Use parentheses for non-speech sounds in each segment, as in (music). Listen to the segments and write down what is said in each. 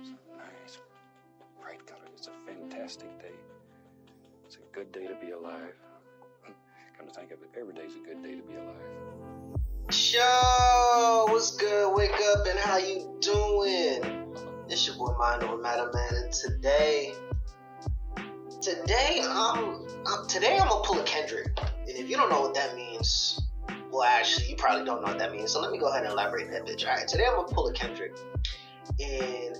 It's a nice, bright color. It's a fantastic day. It's a good day to be alive. (laughs) Come to think of it, every day's a good day to be alive. Yo, what's good? Wake up and how you doing? It's your boy Mind Over Matter Man, and today, today I'm, today I'm gonna pull a Kendrick. And if you don't know what that means, well, actually, you probably don't know what that means. So let me go ahead and elaborate that bitch. All right, today I'm gonna pull a Kendrick, and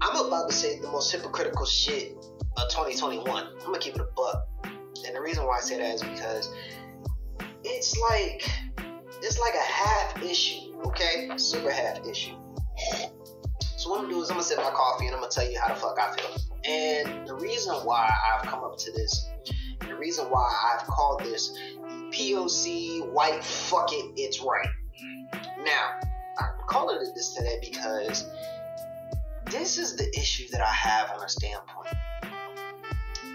I'm about to say the most hypocritical shit of 2021. I'm gonna keep it a buck, and the reason why I say that is because it's like it's like a half issue, okay? Super half issue. So what I'm gonna do is I'm gonna sip my coffee and I'm gonna tell you how the fuck I feel. And the reason why I've come up to this, the reason why I've called this POC white fuck it, it's right. Now, I'm calling it this today because this is the issue that I have on a standpoint.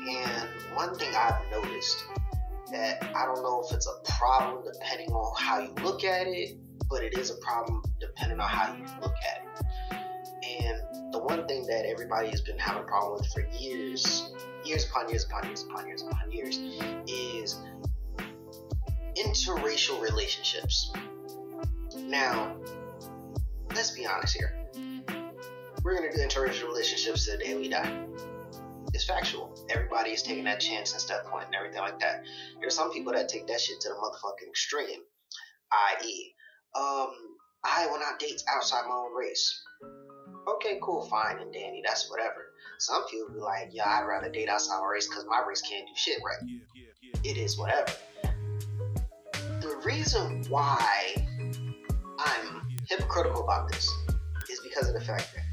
And one thing I've noticed that I don't know if it's a problem depending on how you look at it, but it is a problem depending on how you look at it. And the one thing that everybody has been having a problem with for years, years upon years upon years upon years upon years, is interracial relationships. Now, let's be honest here. We're gonna do interracial relationships to the day we die. It's factual. Everybody is taking that chance and step point and everything like that. There's some people that take that shit to the motherfucking extreme. I.e., um, I will not date outside my own race. Okay, cool, fine and dandy, that's whatever. Some people be like, yeah, I'd rather date outside my race because my race can't do shit right. It is whatever. The reason why I'm hypocritical about this is because of the fact that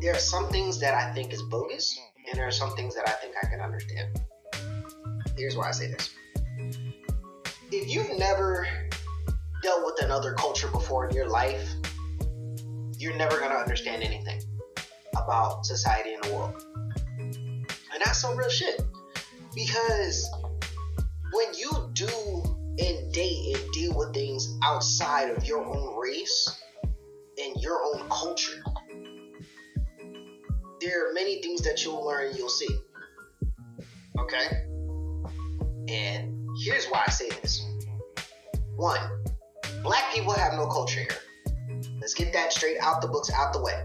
there are some things that I think is bogus, and there are some things that I think I can understand. Here's why I say this. If you've never dealt with another culture before in your life, you're never going to understand anything about society and the world. And that's some real shit. Because when you do and date and deal with things outside of your own race and your own culture, there are many things that you'll learn you'll see. Okay? And here's why I say this. One, black people have no culture here. Let's get that straight out the books, out the way.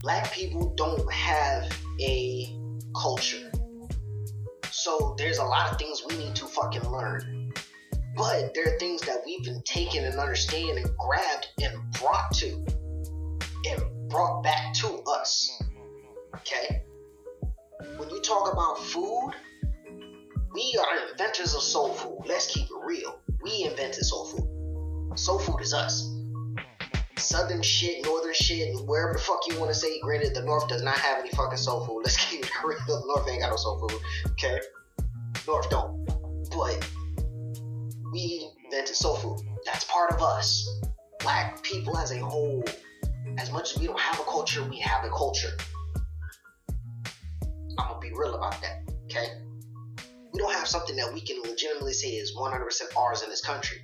Black people don't have a culture. So there's a lot of things we need to fucking learn. But there are things that we've been taken and understand and grabbed and brought to brought back to us. Okay? When you talk about food, we are inventors of soul food. Let's keep it real. We invented soul food. Soul food is us. Southern shit, northern shit, wherever the fuck you want to say. Granted, the North does not have any fucking soul food. Let's (laughs) keep it real. The North ain't got no soul food. Okay? North don't. But we invented soul food. That's part of us. Black people as a whole, much we don't have a culture, we have a culture. I'm gonna be real about that, okay? We don't have something that we can legitimately say is 100% ours in this country.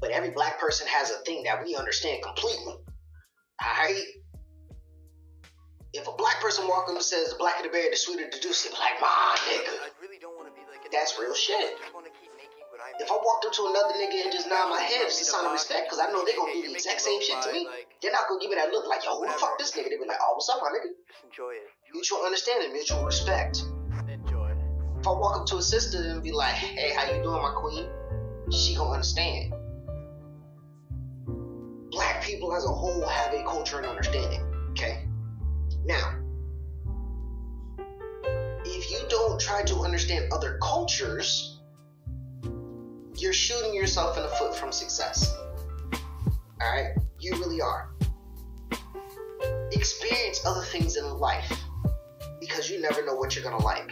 But every black person has a thing that we understand completely. Alright? If a black person walks up and says, the blacker the berry, the sweeter the be like, ma, nigga. That's real shit. If I walked up to another nigga and just nod my head, it's a sign of respect, because I know they're gonna do the exact same shit to me. They're not gonna give me that look like, yo, who the fuck this nigga? They be like, oh, what's up, my nigga? Enjoy it. Mutual understanding, mutual respect. Enjoy it. If I walk up to a sister and be like, hey, how you doing, my queen? She gonna understand. Black people as a whole have a culture and understanding, okay? Now, if you don't try to understand other cultures, you're shooting yourself in the foot from success. Alright? You really are. Experience other things in life because you never know what you're gonna like.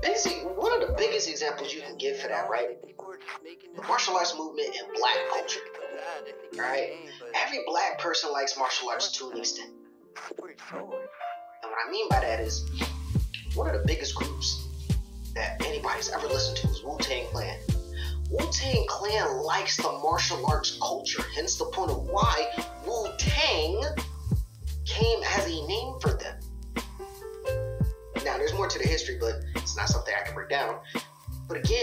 Basically, one of the biggest examples you can give for that, right? The martial arts movement and black culture. Right? Every black person likes martial arts to an extent. And what I mean by that is, one of the biggest groups that anybody's ever listened to is Wu Tang Clan. Wu Tang Clan likes the martial arts culture, hence the point of why Wu Tang came as a name for them. Now, there's more to the history, but it's not something I can break down. But again,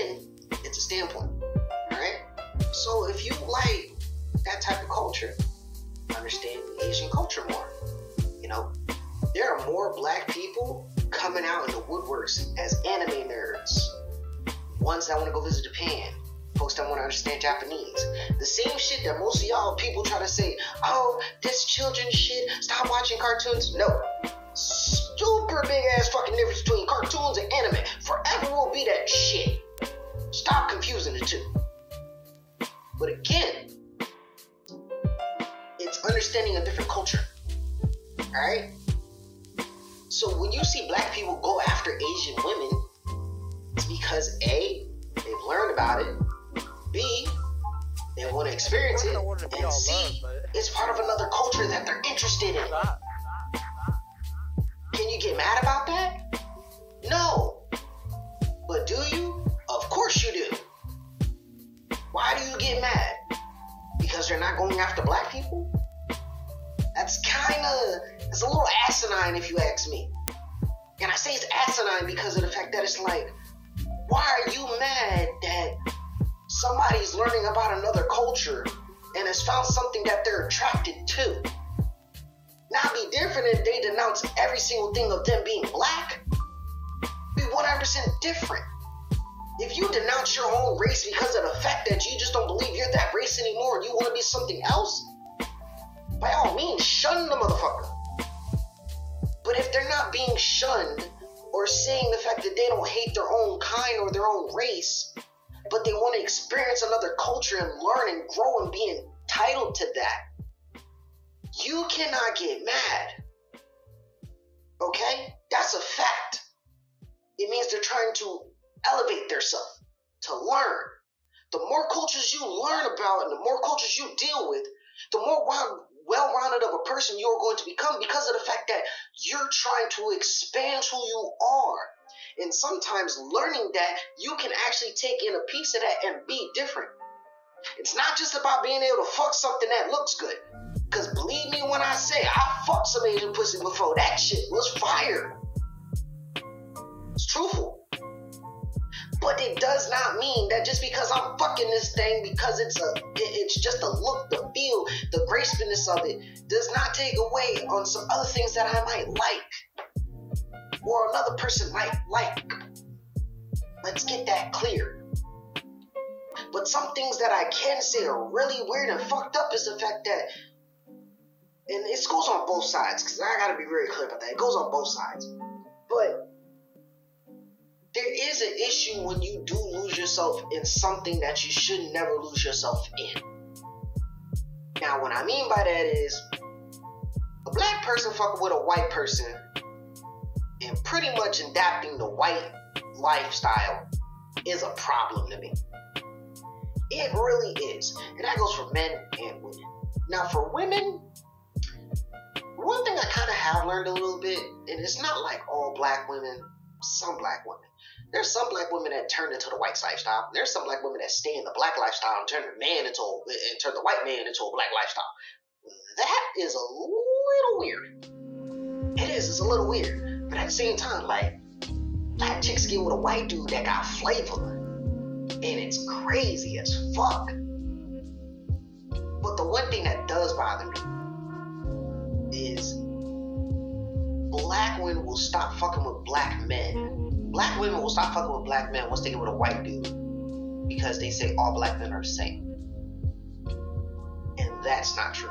understanding a different culture. Alright? So when you see black people go after Asian women, it's because A, they've learned about it, B, they want to experience it, and C, it's part of another culture that they're interested in. Can you get mad about about another culture and has found something that they're attracted to? Now, be different if they denounce every single thing of them being black. Be 100% different. If you denounce your own race because of the fact that you just don't believe you're that race anymore and you want to be something else, by all means, shun the motherfucker. But if they're not being shunned or saying the fact that they don't hate their own kind or their own race, but they want to experience another culture and learn and grow and be entitled to that, you cannot get mad. Okay? That's a fact. It means they're trying to elevate themselves, to learn. The more cultures you learn about and the more cultures you deal with, the more well rounded of a person you're going to become because of the fact that you're trying to expand who you are. And sometimes learning that you can actually take in a piece of that and be different. It's not just about being able to fuck something that looks good. Because believe me when I say I fucked some Asian pussy before, that shit was fire. It's truthful. But it does not mean that just because I'm fucking this thing, because it's a, it's just the look, the feel, the gracefulness of it, does not take away on some other things that I might like, or another person might like. Let's get that clear. But some things that I can say are really weird and fucked up is the fact that, and it goes on both sides, because I gotta be very clear about that. It goes on both sides. But there is an issue when you do lose yourself in something that you should never lose yourself in. Now, what I mean by that is a black person fucking with a white person and pretty much adapting the white lifestyle is a problem to me. It really is. And that goes for men and women. Now, for women, one thing I kind of have learned a little bit, and it's not like all black women, some black women. There's some black women that turn into the white lifestyle. There's some black women that stay in the black lifestyle and turn the man into a, and turn the white man into a black lifestyle. That is a little weird. It is. It's a little weird. But at the same time, like black chicks get with a white dude that got flavor, and it's crazy as fuck. But the one thing that does bother me is black women will stop fucking with black men black women will stop fucking with black men once they get with a white dude because they say all black men are the same. And that's not true.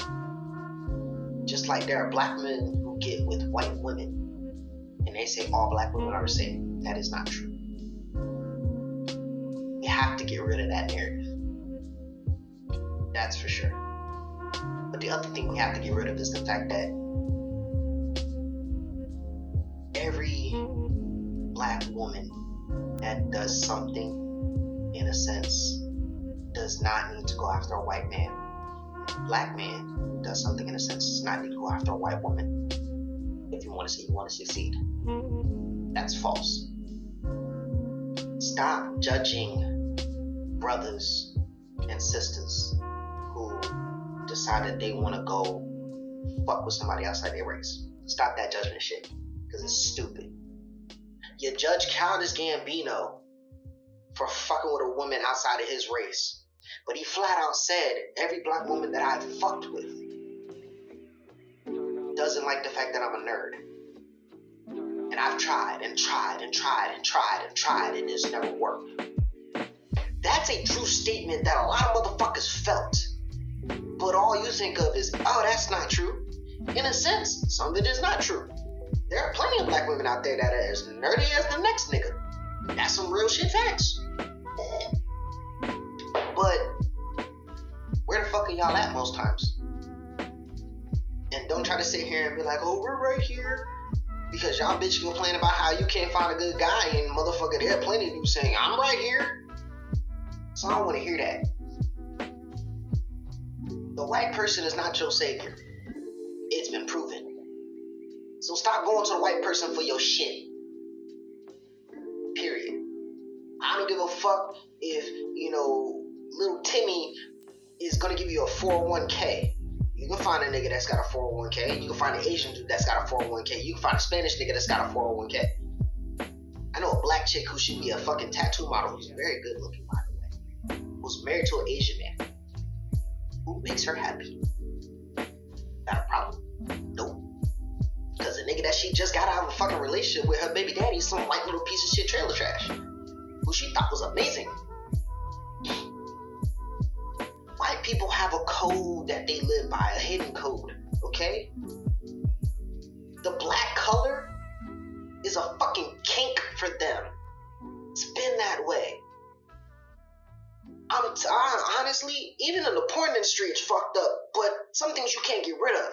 Just like there are black men who get with white women and they say all black women are the same. That is not true. We have to get rid of that narrative. That's for sure. But the other thing we have to get rid of is the fact that every black woman that does something, in a sense, does not need to go after a white man. Black man does something, in a sense, does not need to go after a white woman. If you want to see, you want to succeed. That's false. Stop judging brothers and sisters who decided they want to go fuck with somebody outside their race. Stop that judgment shit. Because it's stupid. You judge Childish Gambino for fucking with a woman outside of his race. But he flat out said every black woman that I've fucked with doesn't like the fact that I'm a nerd. And I've tried and tried and tried and tried and tried and it's never worked. That's a true statement that a lot of motherfuckers felt. But all you think of is, oh, that's not true. In a sense, some of it is not true. There are plenty of black women out there that are as nerdy as the next nigga. That's some real shit facts. But where the fuck are y'all at most times? And don't try to sit here and be like, oh, we're right here. Because y'all bitch complain about how you can't find a good guy, and motherfucker, there are plenty of you saying, I'm right here. So I don't want to hear that. The white person is not your savior. It's been proven. So stop going to the white person for your shit. Period. I don't give a fuck if, you know, little Timmy is gonna give you a 401k. You can find a nigga that's got a 401k. You can find an Asian dude that's got a 401k. You can find a Spanish nigga that's got a 401k. I know a black chick who should be a fucking tattoo model who's very good looking, by the way, who's married to an Asian man. Who makes her happy? Not a problem. Nope. Because the nigga that she just got out of a fucking relationship with her baby daddy is some white little piece of shit trailer trash. Who she thought was amazing. People have a code that they live by, a hidden code, okay? The black color is a fucking kink for them. It's been that way. I'm t- I, honestly, even in the porn industry, it's fucked up. But some things you can't get rid of.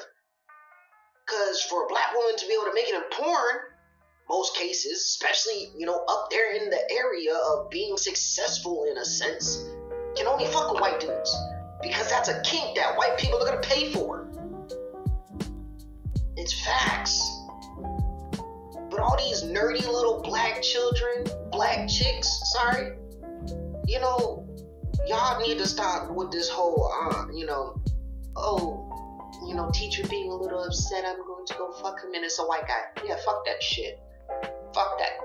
Cause for a black woman to be able to make it in porn, most cases, especially you know up there in the area of being successful in a sense, can only fuck with white dudes because that's a kink that white people are gonna pay for. It's facts. But all these nerdy little black children, black chicks, sorry, you know, y'all need to stop with this whole, uh, you know, oh, you know, teacher being a little upset, I'm going to go fuck him and it's a white guy. Yeah, fuck that shit. Fuck that.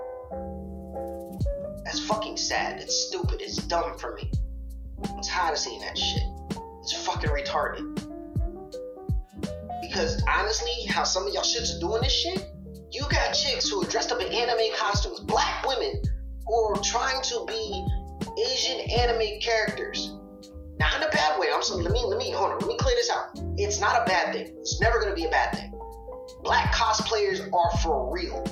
That's fucking sad. It's stupid. It's dumb for me. I'm tired of seeing that shit. It's fucking retarded. Because honestly, how some of y'all shits are doing this shit, you got chicks who are dressed up in anime costumes, black women who are trying to be Asian anime characters. Not in a bad way. I'm sorry. Let me let me hold on. Let me clear this out. It's not a bad thing. It's never gonna be a bad thing. Black cosplayers are for real.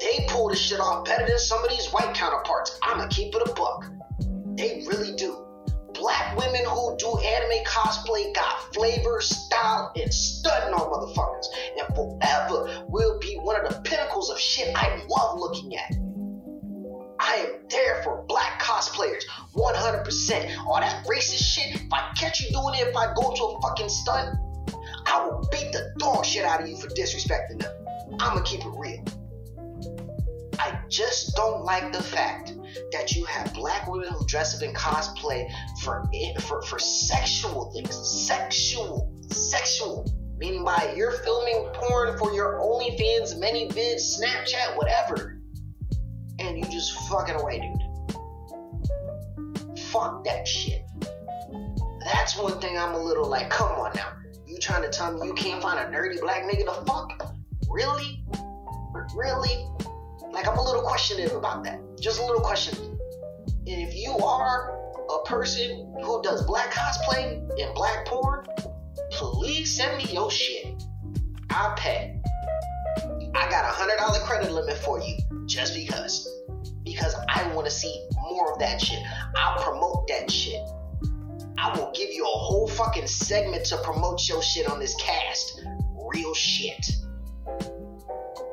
They pull this shit off better than some of these white counterparts. I'ma keep it a buck. They really do. Black women who do anime cosplay got flavor, style, and stunning on motherfuckers. And forever will be one of the pinnacles of shit I love looking at. I am there for black cosplayers, 100%. All that racist shit, if I catch you doing it, if I go to a fucking stunt, I will beat the dog shit out of you for disrespecting them. I'ma keep it real. I just don't like the fact that you have black women who dress up in cosplay for for, for sexual things. Sexual. Sexual. Meaning by you're filming porn for your OnlyFans, ManyVids, Snapchat, whatever. And you just fucking away, dude. Fuck that shit. That's one thing I'm a little like, come on now. You trying to tell me you can't find a nerdy black nigga to fuck? Really? Really? Like I'm a little questioning about that. Just a little question. If you are a person who does black cosplay and black porn, please send me your shit. I'll pay. I got a hundred dollar credit limit for you just because. Because I want to see more of that shit. I'll promote that shit. I will give you a whole fucking segment to promote your shit on this cast. Real shit.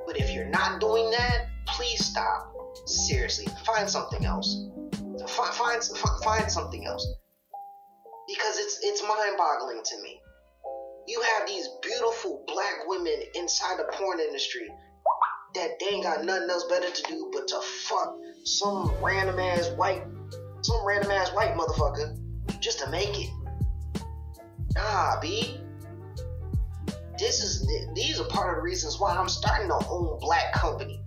But if you're not doing that, please stop. Seriously, find something else. Find find find something else. Because it's it's mind-boggling to me. You have these beautiful black women inside the porn industry that they ain't got nothing else better to do but to fuck some random ass white, some random ass white motherfucker just to make it. Nah, B. this is these are part of the reasons why I'm starting to own black company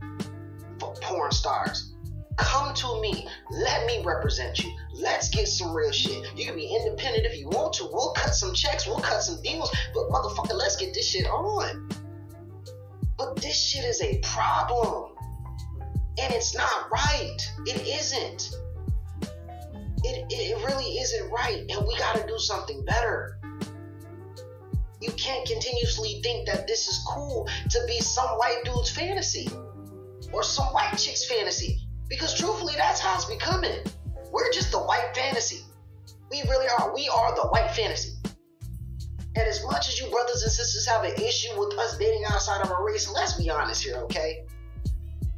for porn stars. Come to me. Let me represent you. Let's get some real shit. You can be independent if you want to. We'll cut some checks. We'll cut some deals. But motherfucker, let's get this shit on. But this shit is a problem. And it's not right. It isn't. It, it really isn't right. And we got to do something better. You can't continuously think that this is cool to be some white dude's fantasy or some white chick's fantasy. Because truthfully, that's how it's becoming. We're just the white fantasy. We really are. We are the white fantasy. And as much as you brothers and sisters have an issue with us dating outside of our race, let's be honest here, okay?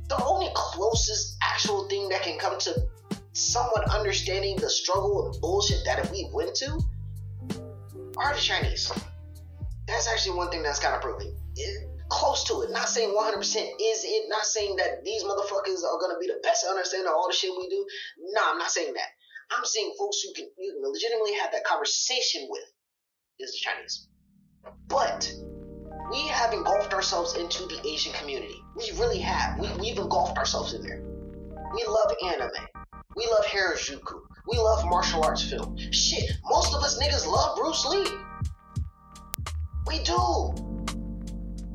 The only closest actual thing that can come to someone understanding the struggle and bullshit that we went to are the Chinese. That's actually one thing that's kind of proven. It, close to it. Not saying 100% is it. Not saying that these motherfuckers are gonna be the best understanding all the shit we do. Nah, I'm not saying that. I'm saying folks who can you can legitimately have that conversation with is the Chinese. But we have engulfed ourselves into the Asian community. We really have. We, we've engulfed ourselves in there. We love anime. We love Harajuku. We love martial arts film. Shit, most of us niggas love Bruce Lee. We do.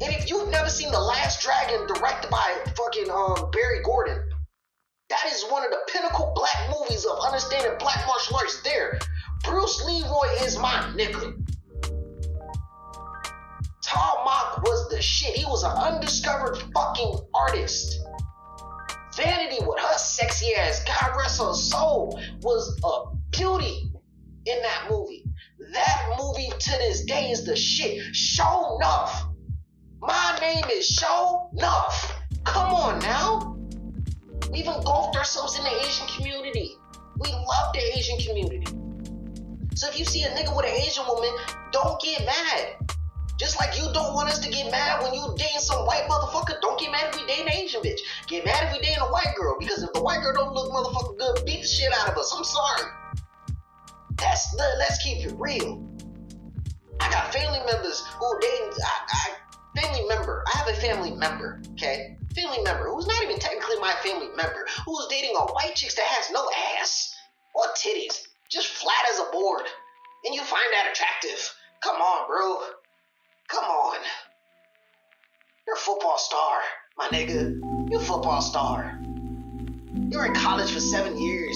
And if you've never seen The Last Dragon directed by fucking um, Berry Gordy, that is one of the pinnacle black movies of understanding black martial arts there. Bruce Leroy is my nigga. Taimak was the shit. He was an undiscovered fucking artist. Vanity with her sexy ass, God rest her soul, was a beauty in that movie. That movie to this day is the shit. Show enough. My name is Sho'nuff. Come on now. We've engulfed ourselves in the Asian community. We love the Asian community. So if you see a nigga with an Asian woman, don't get mad. Just like you don't want us to get mad when you dating some white motherfucker, don't get mad if we date an Asian bitch. Get mad if we dating a white girl, because if the white girl don't look motherfucker good, beat the shit out of us. I'm sorry. That's let's keep it real. I got family members who dating. I, I family member. I have a family member, okay? Family member who's not even technically my family member, who's dating a white chick that has no ass or titties, just flat as a board. And you find that attractive. Come on, bro. Come on. You're a football star, my nigga. You're a football star. You're in college for seven years.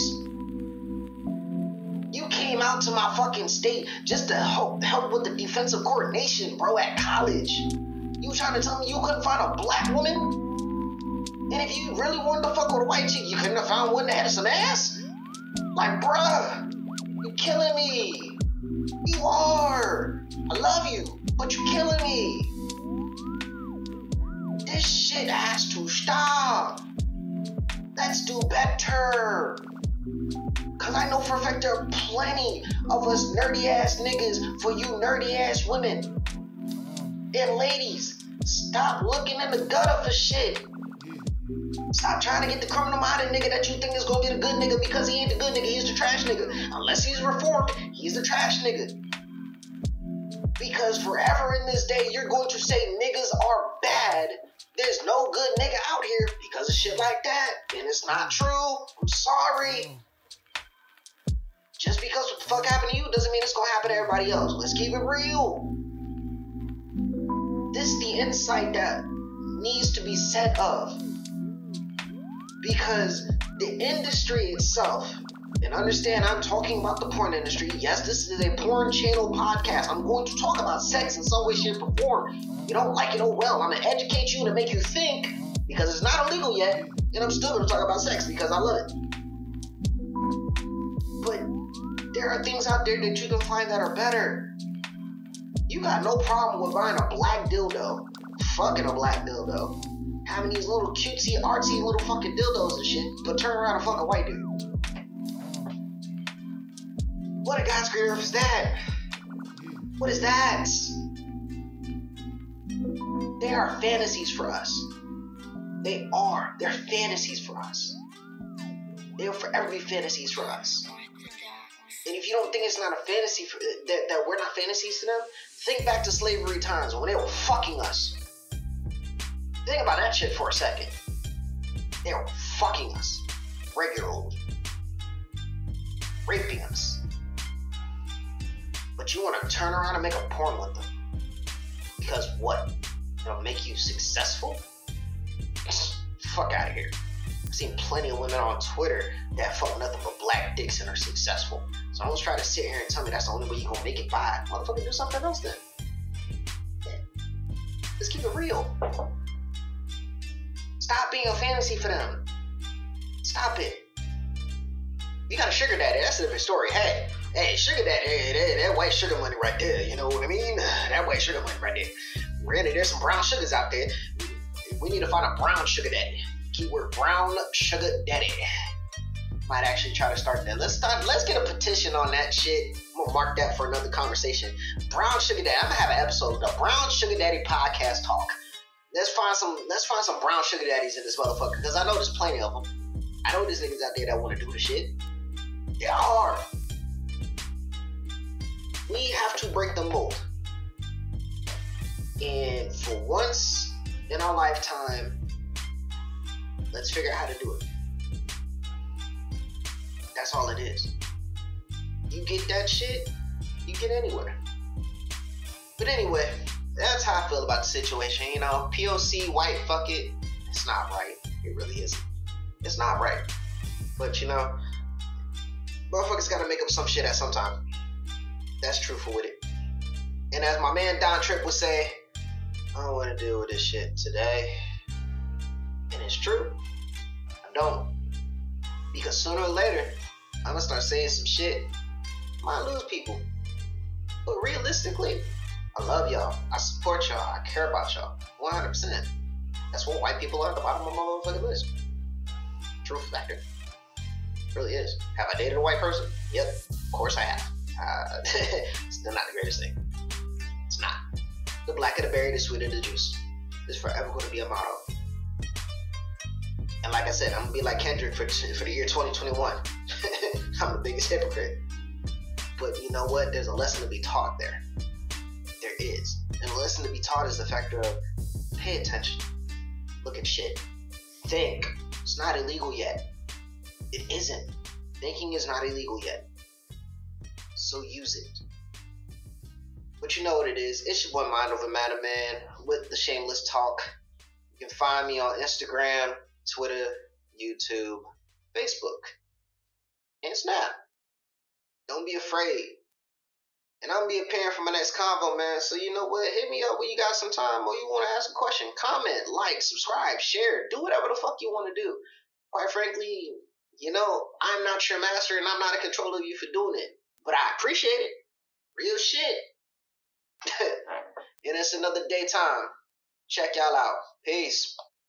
You came out to my fucking state just to help help with the defensive coordination, bro, at college. You trying to tell me you couldn't find a black woman? And if you really wanted to fuck with a white chick, you couldn't have found one that had some ass? Like, bruh, you're killing me. You are. I love you, but you're killing me. This shit has to stop. Let's do better. Cause I know for a fact there are plenty of us nerdy ass niggas for you nerdy ass women. And ladies, stop looking in the gutter for shit. Stop trying to get the criminal minded nigga that you think is gonna be the good nigga because he ain't the good nigga, he's the trash nigga. Unless he's reformed, he's the trash nigga. Because forever in this day, you're going to say niggas are bad. There's no good nigga out here because of shit like that. And it's not true. I'm sorry. Just because what the fuck happened to you doesn't mean it's gonna happen to everybody else. Let's keep it real. Is the insight that needs to be said of. Because the industry itself, and understand I'm talking about the porn industry. Yes, this is a porn channel podcast. I'm going to talk about sex in some way, shape, or form. You don't like it, oh well. I'm gonna educate you to make you think because it's not illegal yet, and I'm still gonna talk about sex because I love it. But there are things out there that you can find that are better. You got no problem with buying a black dildo, fucking a black dildo, having these little cutesy, artsy little fucking dildos and shit, but turn around and fuck a white dude. What a God's creator is that? What is that? They are fantasies for us. They are. They're fantasies for us. They'll forever be fantasies for us. And if you don't think it's not a fantasy for, that, that we're not fantasies to them, Think back to slavery times when they were fucking us. Think about that shit for a second. They were fucking us regularly, raping us. But you want to turn around and make a porn with them. Because what? It'll make you successful? (sniffs) Fuck out of here. I've seen plenty of women on Twitter that fuck nothing but black dicks and are successful. So don't try to sit here and tell me that's the only way you gonna make it by. Motherfucker, do something else then. Let's keep it real. Stop being a fantasy for them. Stop it. You got a sugar daddy. That's a different story. Hey, hey, sugar daddy. Hey, that, that white sugar money right there. You know what I mean? Uh, that white sugar money right there. Granted, there's some brown sugars out there. We need to find a brown sugar daddy. Keyword brown sugar daddy. Might actually try to start that. Let's start. Let's get a petition on that shit. I'm gonna mark that for another conversation. Brown sugar daddy. I'm gonna have an episode of the Brown Sugar Daddy podcast talk. Let's find some. Let's find some brown sugar daddies in this motherfucker because I know there's plenty of them. I know there's niggas out there that want to do the shit. There are. We have to break the mold. And for once in our lifetime, let's figure out how to do it. That's all it is. You get that shit, you get anywhere. But anyway, that's how I feel about the situation. You know, POC, white, fuck it. It's not right. It really isn't. It's not right. But you know, motherfuckers gotta make up some shit at some time. That's truthful with it. And as my man Don Trip would say, I don't want to deal with this shit today. And it's true. I don't. Because sooner or later, I'm gonna start saying some shit. Might lose people. But realistically, I love y'all. I support y'all. I care about y'all. 100%. That's what white people are at the bottom of my motherfucking list. Truth factor. Really is. Have I dated a white person? Yep. Of course I have. Uh, (laughs) not the greatest thing. It's not. The blacker the berry, the sweeter the juice. It's forever going to be a motto. And like I said, I'm gonna be like Kendrick for, for the year 2021. (laughs) I'm the biggest hypocrite. But you know what? There's a lesson to be taught there. There is. And the lesson to be taught is the factor of pay attention. Look at shit. Think. It's not illegal yet. It isn't. Thinking is not illegal yet. So use it. But you know what it is. It's your boy Mind Over Matter Man with the Shamelust Talk. You can find me on Instagram, Twitter, YouTube, Facebook, and Snap. Don't be afraid. And I'm be appearing for my next convo, man. So you know what? Hit me up when you got some time or you want to ask a question. Comment, like, subscribe, share, do whatever the fuck you want to do. Quite frankly, you know, I'm not your master and I'm not in control of you for doing it. But I appreciate it. Real shit. (laughs) and it's another daytime. Check y'all out. Peace.